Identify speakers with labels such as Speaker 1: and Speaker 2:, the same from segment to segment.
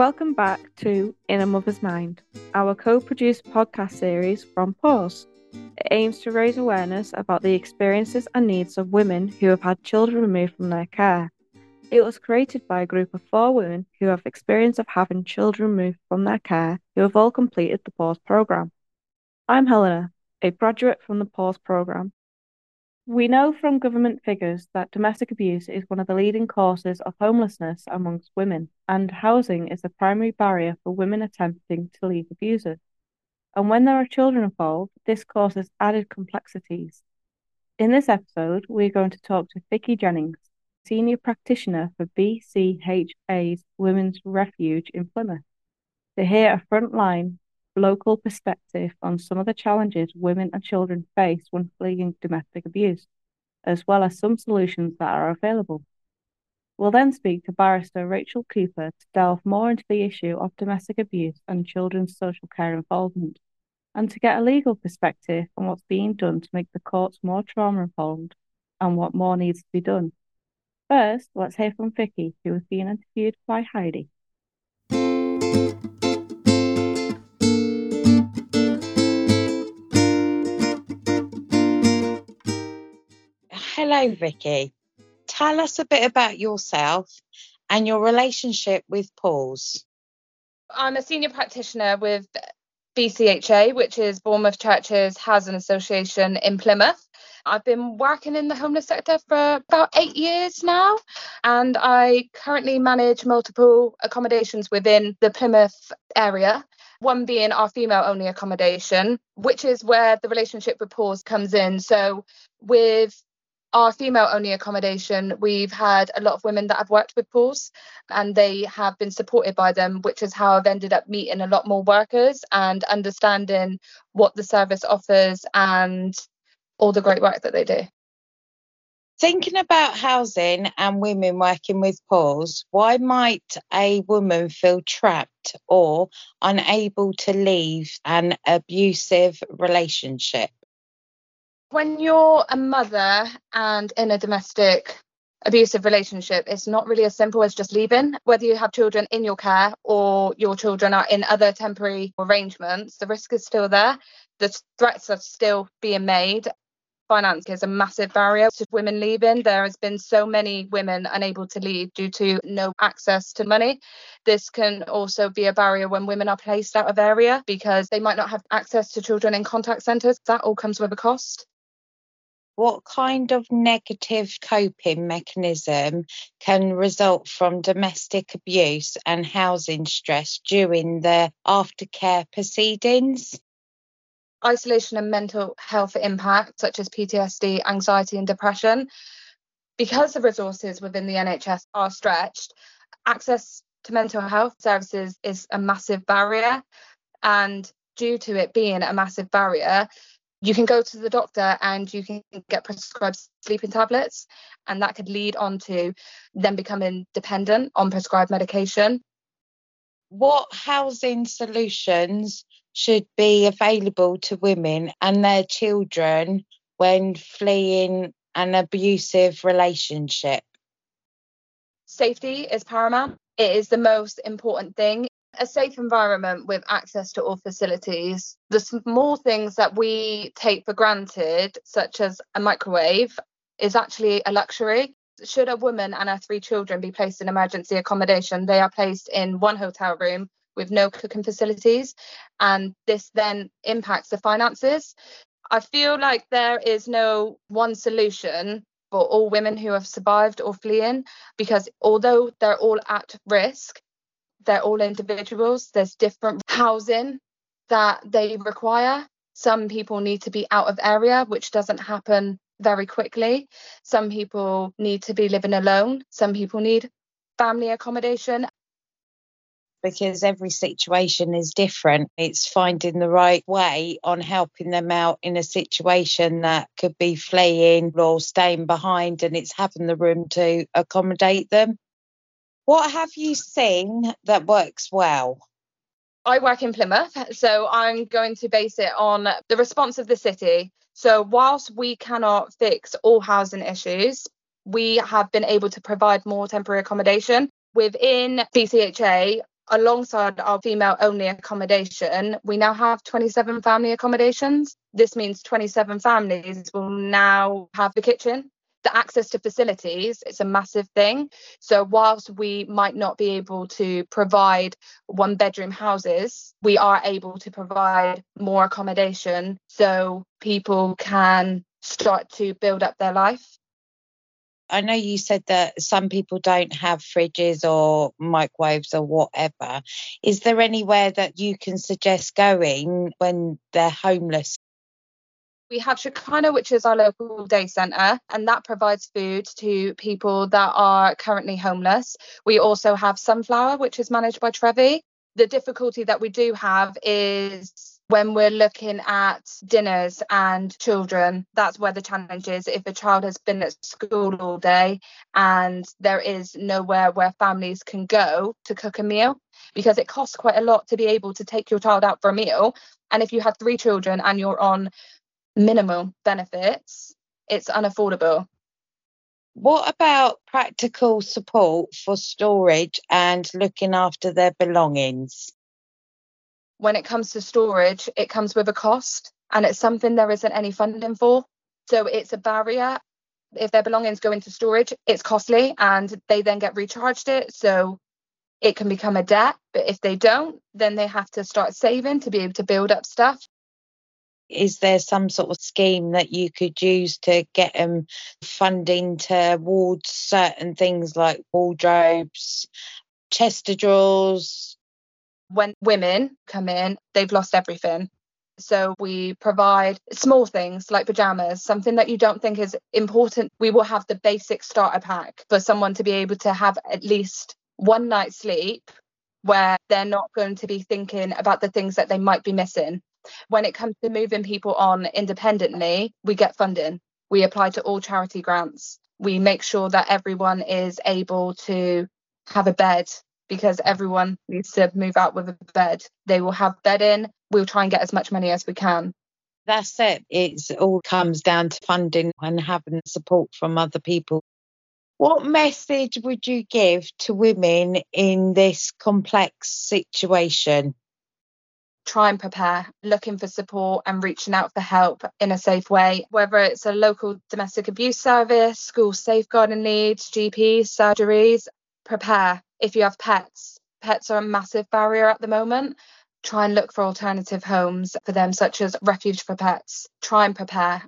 Speaker 1: Welcome back to In a Mother's Mind, our co produced podcast series from Pause. It aims to raise awareness about the experiences and needs of women who have had children removed from their care. It was created by a group of four women who have experience of having children removed from their care who have all completed the Pause programme. I'm Helena, a graduate from the Pause programme. We know from government figures that domestic abuse is one of the leading causes of homelessness amongst women, and housing is the primary barrier for women attempting to leave abusers. And when there are children involved, this causes added complexities. In this episode, we're going to talk to Vicky Jennings, Senior Practitioner for BCHA's Women's Refuge in Plymouth, to hear a frontline local perspective on some of the challenges women and children face when fleeing domestic abuse, as well as some solutions that are available. We'll then speak to barrister Rachel Cooper to delve more into the issue of domestic abuse and children's social care involvement, and to get a legal perspective on what's being done to make the courts more trauma informed and what more needs to be done. First, let's hear from Vicky, who was being interviewed by Heidi.
Speaker 2: Hello, Vicky. Tell us a bit about yourself and your relationship with Pause.
Speaker 3: I'm a senior practitioner with BCHA, which is Bournemouth Churches Housing Association in Plymouth. I've been working in the homeless sector for about eight years now, and I currently manage multiple accommodations within the Plymouth area. One being our female only accommodation, which is where the relationship with Pause comes in. So, with our female only accommodation, we've had a lot of women that have worked with Pause and they have been supported by them, which is how I've ended up meeting a lot more workers and understanding what the service offers and all the great work that they do.
Speaker 2: Thinking about housing and women working with Pause, why might a woman feel trapped or unable to leave an abusive relationship?
Speaker 3: When you're a mother and in a domestic abusive relationship, it's not really as simple as just leaving. Whether you have children in your care or your children are in other temporary arrangements, the risk is still there. The threats are still being made. Finance is a massive barrier to women leaving. There has been so many women unable to leave due to no access to money. This can also be a barrier when women are placed out of area because they might not have access to children in contact centres. That all comes with a cost
Speaker 2: what kind of negative coping mechanism can result from domestic abuse and housing stress during the aftercare proceedings?
Speaker 3: Isolation and mental health impact, such as PTSD, anxiety, and depression. Because the resources within the NHS are stretched, access to mental health services is a massive barrier. And due to it being a massive barrier, you can go to the doctor and you can get prescribed sleeping tablets and that could lead on to them becoming dependent on prescribed medication.
Speaker 2: What housing solutions should be available to women and their children when fleeing an abusive relationship?
Speaker 3: Safety is paramount. It is the most important thing a safe environment with access to all facilities. The small things that we take for granted, such as a microwave, is actually a luxury. Should a woman and her three children be placed in emergency accommodation, they are placed in one hotel room with no cooking facilities, and this then impacts the finances. I feel like there is no one solution for all women who have survived or fleeing because although they're all at risk, they're all individuals. There's different housing that they require. Some people need to be out of area, which doesn't happen very quickly. Some people need to be living alone. Some people need family accommodation.
Speaker 2: Because every situation is different. It's finding the right way on helping them out in a situation that could be fleeing or staying behind, and it's having the room to accommodate them. What have you seen that works well?
Speaker 3: I work in Plymouth, so I'm going to base it on the response of the city. So, whilst we cannot fix all housing issues, we have been able to provide more temporary accommodation. Within BCHA, alongside our female only accommodation, we now have 27 family accommodations. This means 27 families will now have the kitchen. The access to facilities it's a massive thing. So, whilst we might not be able to provide one bedroom houses, we are able to provide more accommodation so people can start to build up their life.
Speaker 2: I know you said that some people don't have fridges or microwaves or whatever. Is there anywhere that you can suggest going when they're homeless?
Speaker 3: We have Shekinah, which is our local day centre, and that provides food to people that are currently homeless. We also have Sunflower, which is managed by Trevi. The difficulty that we do have is when we're looking at dinners and children, that's where the challenge is. If a child has been at school all day and there is nowhere where families can go to cook a meal, because it costs quite a lot to be able to take your child out for a meal. And if you have three children and you're on minimum benefits, it's unaffordable.
Speaker 2: What about practical support for storage and looking after their belongings?
Speaker 3: when it comes to storage, it comes with a cost and it's something there isn't any funding for. So it's a barrier. If their belongings go into storage, it's costly and they then get recharged it. So it can become a debt. But if they don't, then they have to start saving to be able to build up stuff.
Speaker 2: Is there some sort of scheme that you could use to get them funding towards certain things like wardrobes, chest of drawers,
Speaker 3: when women come in, they've lost everything. So we provide small things like pajamas, something that you don't think is important. We will have the basic starter pack for someone to be able to have at least one night's sleep where they're not going to be thinking about the things that they might be missing. When it comes to moving people on independently, we get funding. We apply to all charity grants. We make sure that everyone is able to have a bed because everyone needs to move out with a bed. They will have bedding. We'll try and get as much money as we can.
Speaker 2: That's it. It all comes down to funding and having support from other people. What message would you give to women in this complex situation?
Speaker 3: Try and prepare, looking for support and reaching out for help in a safe way, whether it's a local domestic abuse service, school safeguarding leads, GPs, surgeries. Prepare, if you have pets, pets are a massive barrier at the moment. Try and look for alternative homes for them, such as refuge for pets. Try and prepare.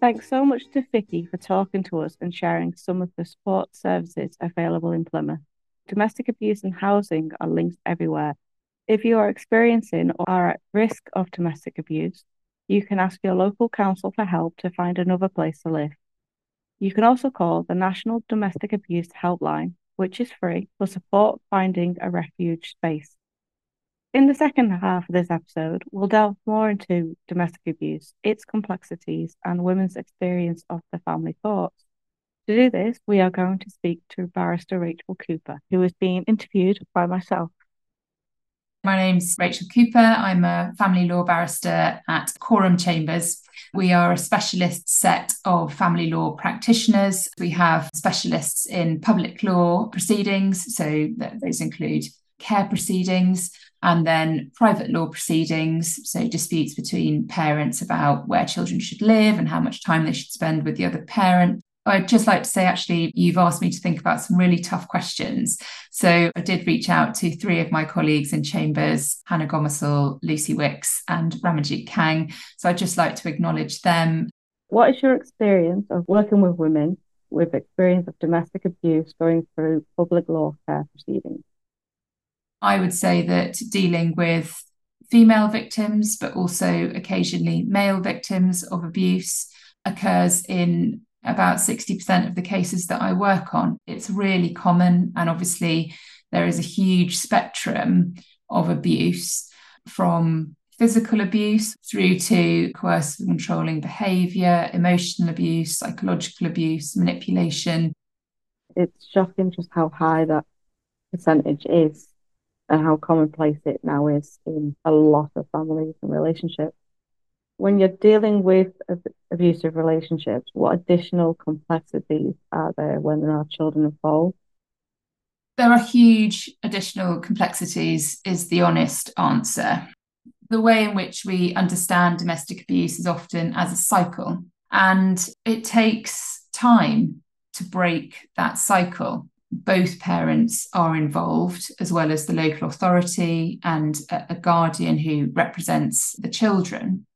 Speaker 1: Thanks so much to Vicky for talking to us and sharing some of the support services available in Plymouth. Domestic abuse and housing are linked everywhere. If you are experiencing or are at risk of domestic abuse, you can ask your local council for help to find another place to live. You can also call the National Domestic Abuse Helpline, which is free, for support finding a refuge space. In the second half of this episode, we'll delve more into domestic abuse, its complexities, and women's experience of the family courts. To do this, we are going to speak to barrister Rachel Cooper, who is being interviewed by myself.
Speaker 4: My name's Rachel Cooper. I'm a family law barrister at Coram Chambers. We are a specialist set of family law practitioners. We have specialists in public law proceedings, so those include care proceedings, and then private law proceedings, so disputes between parents about where children should live and how much time they should spend with the other parent. I'd just like to say, actually, you've asked me to think about some really tough questions. So I did reach out to three of my colleagues in Chambers, Hannah Gomersall, Lucy Wicks, and Ramajit Kang. So I'd just like to acknowledge them.
Speaker 1: What is your experience of working with women with experience of domestic abuse going through public law care proceedings?
Speaker 4: I would say that dealing with female victims, but also occasionally male victims of abuse, occurs in about 60% of the cases that I work on. It's really common. And obviously, there is a huge spectrum of abuse from physical abuse through to coercive controlling behavior, emotional abuse, psychological abuse, manipulation.
Speaker 1: It's shocking just how high that percentage is and how commonplace it now is in a lot of families and relationships. When you're dealing with abusive relationships, what additional complexities are there when there are children involved?
Speaker 4: There are huge additional complexities, is the honest answer. The way in which we understand domestic abuse is often as a cycle, and it takes time to break that cycle both parents are involved, as well as the local authority and a, guardian who represents the children.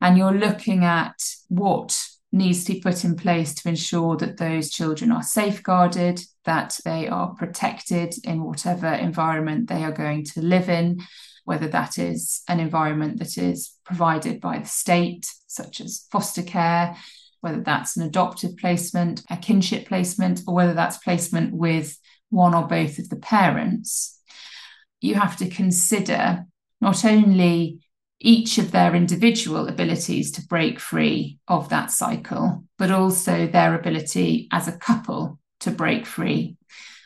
Speaker 4: And you're looking at what needs to be put in place to ensure that those children are safeguarded, that they are protected in whatever environment they are going to live in, whether that is an environment that is provided by the state, such as foster care, whether that's an adoptive placement, a kinship placement, or whether that's placement with one or both of the parents, you have to consider not only each of their individual abilities to break free of that cycle, but also their ability as a couple to break free.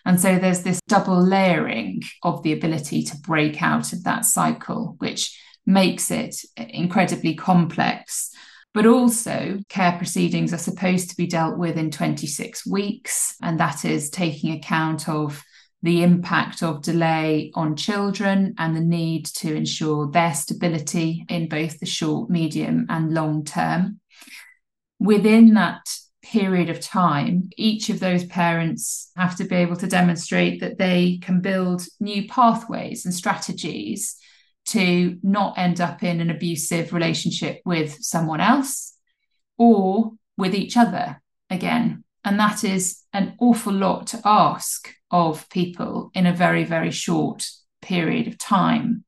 Speaker 4: And so there's this double layering of the ability to break out of that cycle, which makes it incredibly complex but also, care proceedings are supposed to be dealt with in 26 weeks, and that is taking account of the impact of delay on children and the need to ensure their stability in both the short, medium, and long term. Within that period of time, each of those parents have to be able to demonstrate that they can build new pathways and strategies to not end up in an abusive relationship with someone else or with each other again. And that is an awful lot to ask of people in a very, very short period of time.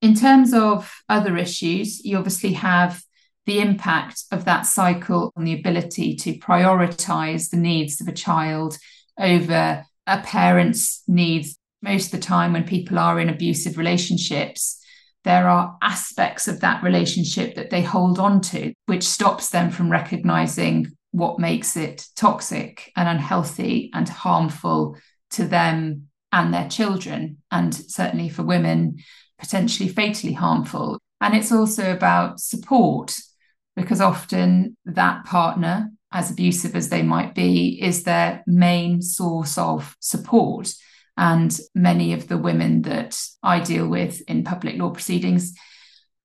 Speaker 4: In terms of other issues, you obviously have the impact of that cycle on the ability to prioritize the needs of a child over a parent's needs most of the time when people are in abusive relationships, there are aspects of that relationship that they hold on to, which stops them from recognizing what makes it toxic and unhealthy and harmful to them and their children, and certainly for women, potentially fatally harmful. And it's also about support, because often that partner, as abusive as they might be, is their main source of support. And many of the women that I deal with in public law proceedings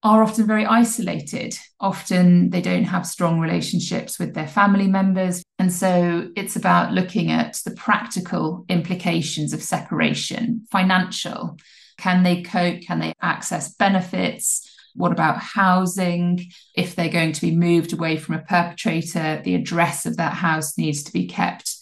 Speaker 4: are often very isolated. Often they don't have strong relationships with their family members. And so it's about looking at the practical implications of separation, financial. Can they cope? Can they access benefits? What about housing? If they're going to be moved away from a perpetrator, the address of that house needs to be kept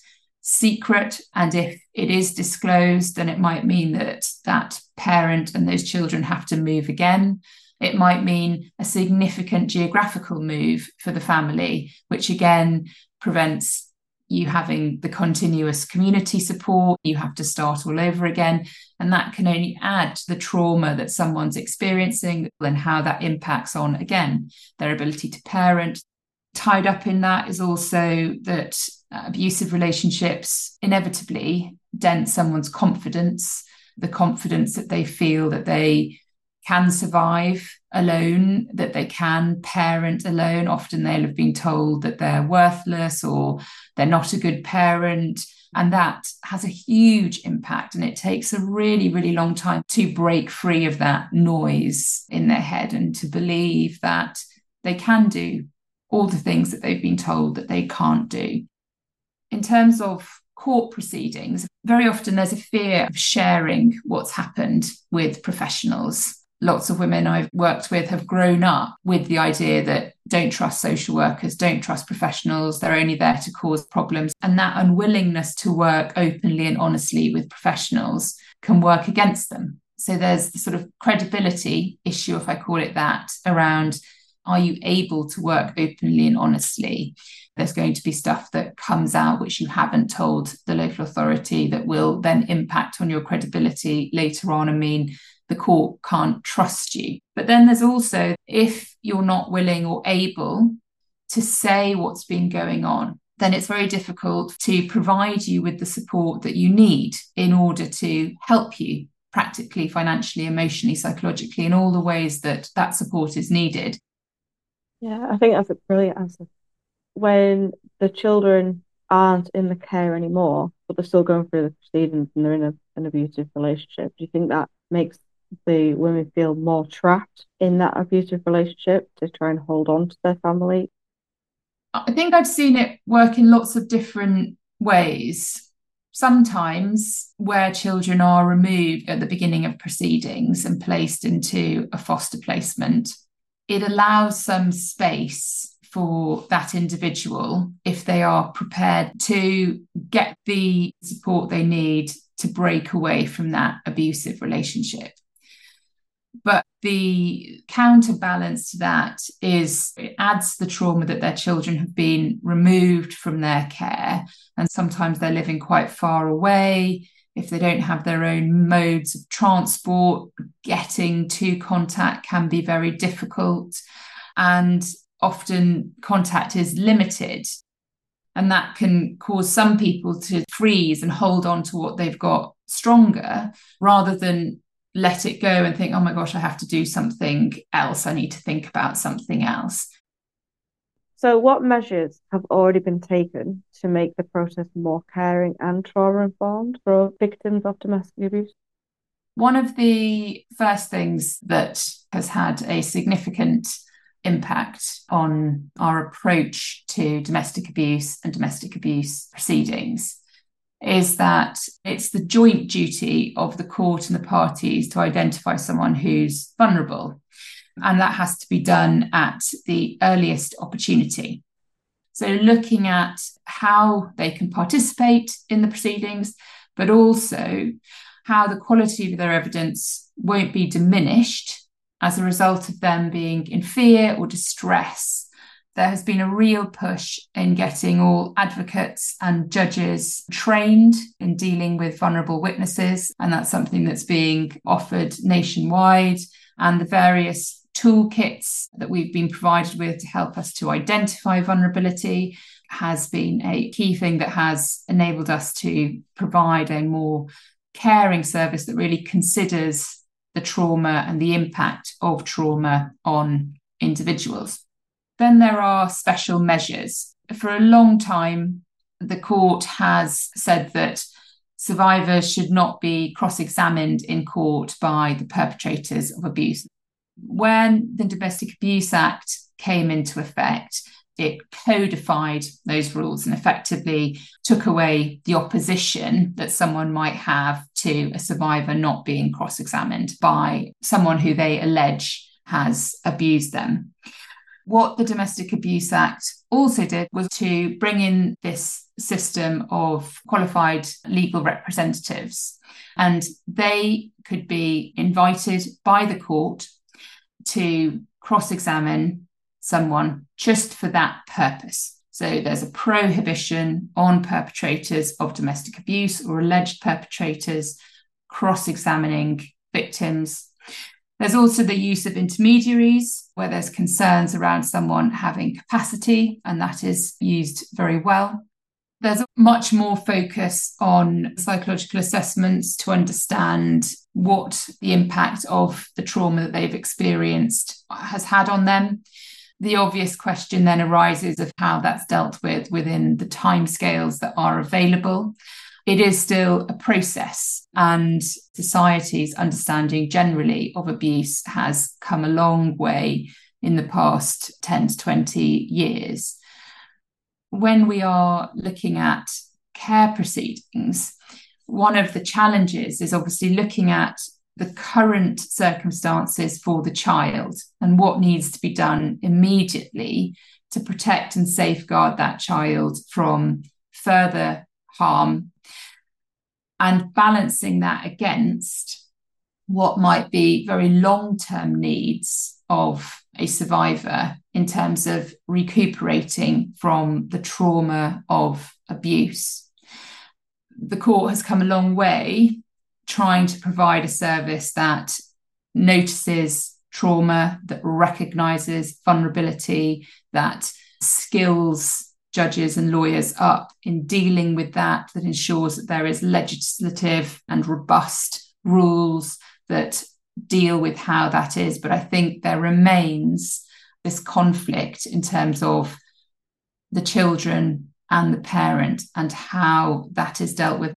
Speaker 4: secret. And if it is disclosed, then it might mean that that parent and those children have to move again. It might mean a significant geographical move for the family, which again prevents you having the continuous community support. You have to start all over again. And that can only add to the trauma that someone's experiencing and how that impacts on, again, their ability to parent. Tied up in that is also that uh, abusive relationships inevitably dent someone's confidence, the confidence that they feel that they can survive alone, that they can parent alone. Often they'll have been told that they're worthless or they're not a good parent. And that has a huge impact. And it takes a really, really long time to break free of that noise in their head and to believe that they can do all the things that they've been told that they can't do in terms of court proceedings, very often there's a fear of sharing what's happened with professionals. Lots of women I've worked with have grown up with the idea that don't trust social workers, don't trust professionals, they're only there to cause problems. And that unwillingness to work openly and honestly with professionals can work against them. So there's the sort of credibility issue, if I call it that, around are you able to work openly and honestly? There's going to be stuff that comes out which you haven't told the local authority that will then impact on your credibility later on and mean the court can't trust you. But then there's also if you're not willing or able to say what's been going on, then it's very difficult to provide you with the support that you need in order to help you practically, financially, emotionally, psychologically, in all the ways that that support is needed.
Speaker 1: Yeah, I think that's a brilliant answer. When the children aren't in the care anymore, but they're still going through the proceedings and they're in a, an abusive relationship, do you think that makes the women feel more trapped in that abusive relationship to try and hold on to their family?
Speaker 4: I think I've seen it work in lots of different ways. Sometimes, where children are removed at the beginning of proceedings and placed into a foster placement, it allows some space for that individual if they are prepared to get the support they need to break away from that abusive relationship. But the counterbalance to that is it adds the trauma that their children have been removed from their care. And sometimes they're living quite far away. If they don't have their own modes of transport, getting to contact can be very difficult. And often contact is limited. And that can cause some people to freeze and hold on to what they've got stronger rather than let it go and think, oh my gosh, I have to do something else. I need to think about something else.
Speaker 1: So, what measures have already been taken to make the process more caring and trauma informed for victims of domestic abuse?
Speaker 4: One of the first things that has had a significant impact on our approach to domestic abuse and domestic abuse proceedings is that it's the joint duty of the court and the parties to identify someone who's vulnerable. And that has to be done at the earliest opportunity. So, looking at how they can participate in the proceedings, but also how the quality of their evidence won't be diminished as a result of them being in fear or distress. There has been a real push in getting all advocates and judges trained in dealing with vulnerable witnesses. And that's something that's being offered nationwide. And the various toolkits that we've been provided with to help us to identify vulnerability has been a key thing that has enabled us to provide a more caring service that really considers the trauma and the impact of trauma on individuals. Then there are special measures. For a long time, the court has said that survivors should not be cross examined in court by the perpetrators of abuse. When the Domestic Abuse Act came into effect, it codified those rules and effectively took away the opposition that someone might have to a survivor not being cross examined by someone who they allege has abused them. What the Domestic Abuse Act also did was to bring in this system of qualified legal representatives, and they could be invited by the court to cross examine someone just for that purpose. So there's a prohibition on perpetrators of domestic abuse or alleged perpetrators cross examining victims. There's also the use of intermediaries where there's concerns around someone having capacity, and that is used very well. There's much more focus on psychological assessments to understand what the impact of the trauma that they've experienced has had on them the obvious question then arises of how that's dealt with within the timescales that are available. It is still a process, and society's understanding generally of abuse has come a long way in the past 10 to 20 years. When we are looking at care proceedings, one of the challenges is obviously looking at the current circumstances for the child and what needs to be done immediately to protect and safeguard that child from further harm and balancing that against what might be very long term needs of a survivor in terms of recuperating from the trauma of abuse. The court has come a long way trying to provide a service that notices trauma, that recognizes vulnerability, that skills judges and lawyers up in dealing with that, that ensures that there is legislative and robust rules that deal with how that is. But I think there remains this conflict in terms of the children and the parent and how that is dealt with.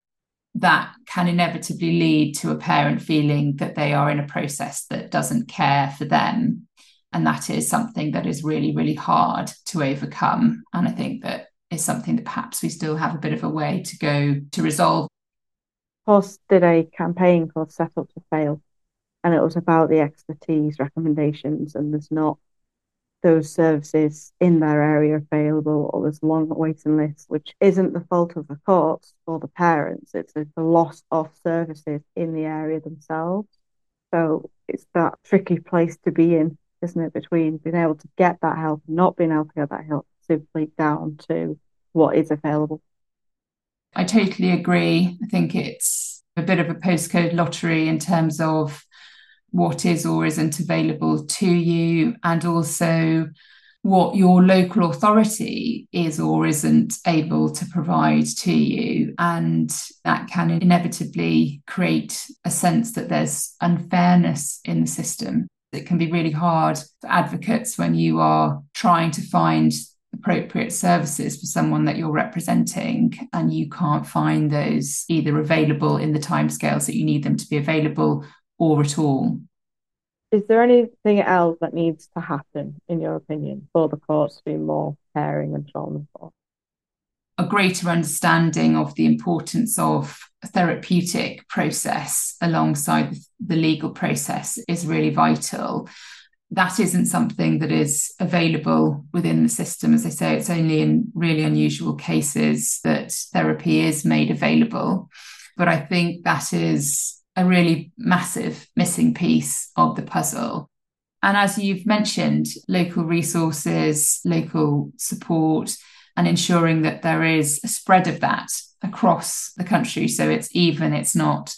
Speaker 4: That can inevitably lead to a parent feeling that they are in a process that doesn't care for them. And that is something that is really, really hard to overcome. And I think that is something that perhaps we still have a bit of a way to go to resolve.
Speaker 1: Pause did a campaign called Set Up to Fail, and it was about the expertise recommendations, and there's not those services in their area available, or there's long waiting lists, which isn't the fault of the courts or the parents. It's the loss of services in the area themselves. So it's that tricky place to be in, isn't it, between being able to get that help and not being able to get that help simply down to what is available.
Speaker 4: I totally agree. I think it's a bit of a postcode lottery in terms of what is or isn't available to you, and also what your local authority is or isn't able to provide to you. And that can inevitably create a sense that there's unfairness in the system. It can be really hard for advocates when you are trying to find appropriate services for someone that you're representing and you can't find those either available in the timescales that you need them to be available or at all.
Speaker 1: Is there anything else that needs to happen, in your opinion, for the courts to be more caring and trauma informed?
Speaker 4: A greater understanding of the importance of a therapeutic process alongside the legal process is really vital. That isn't something that is available within the system. As I say, it's only in really unusual cases that therapy is made available. But I think that is a really massive missing piece of the puzzle. And as you've mentioned, local resources, local support, and ensuring that there is a spread of that across the country. So it's even, it's not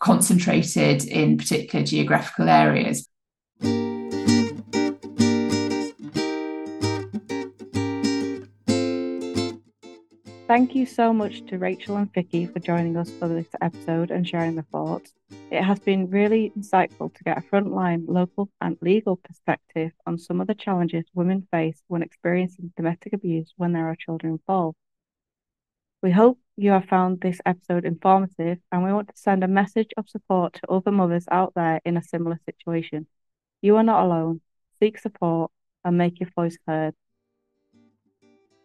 Speaker 4: concentrated in particular geographical areas.
Speaker 1: Thank you so much to Rachel and Vicky for joining us for this episode and sharing their thoughts. It has been really insightful to get a frontline local and legal perspective on some of the challenges women face when experiencing domestic abuse when there are children involved. We hope you have found this episode informative and we want to send a message of support to other mothers out there in a similar situation. You are not alone. Seek support and make your voice heard.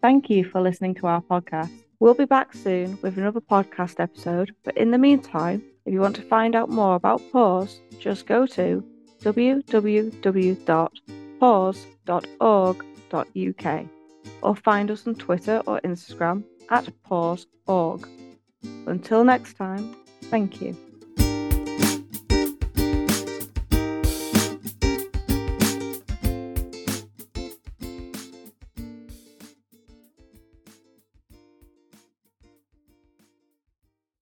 Speaker 1: Thank you for listening to our podcast. We'll be back soon with another podcast episode, but in the meantime, if you want to find out more about Pause, just go to www.pause.org.uk or find us on Twitter or Instagram at pauseorg. Until next time, thank you.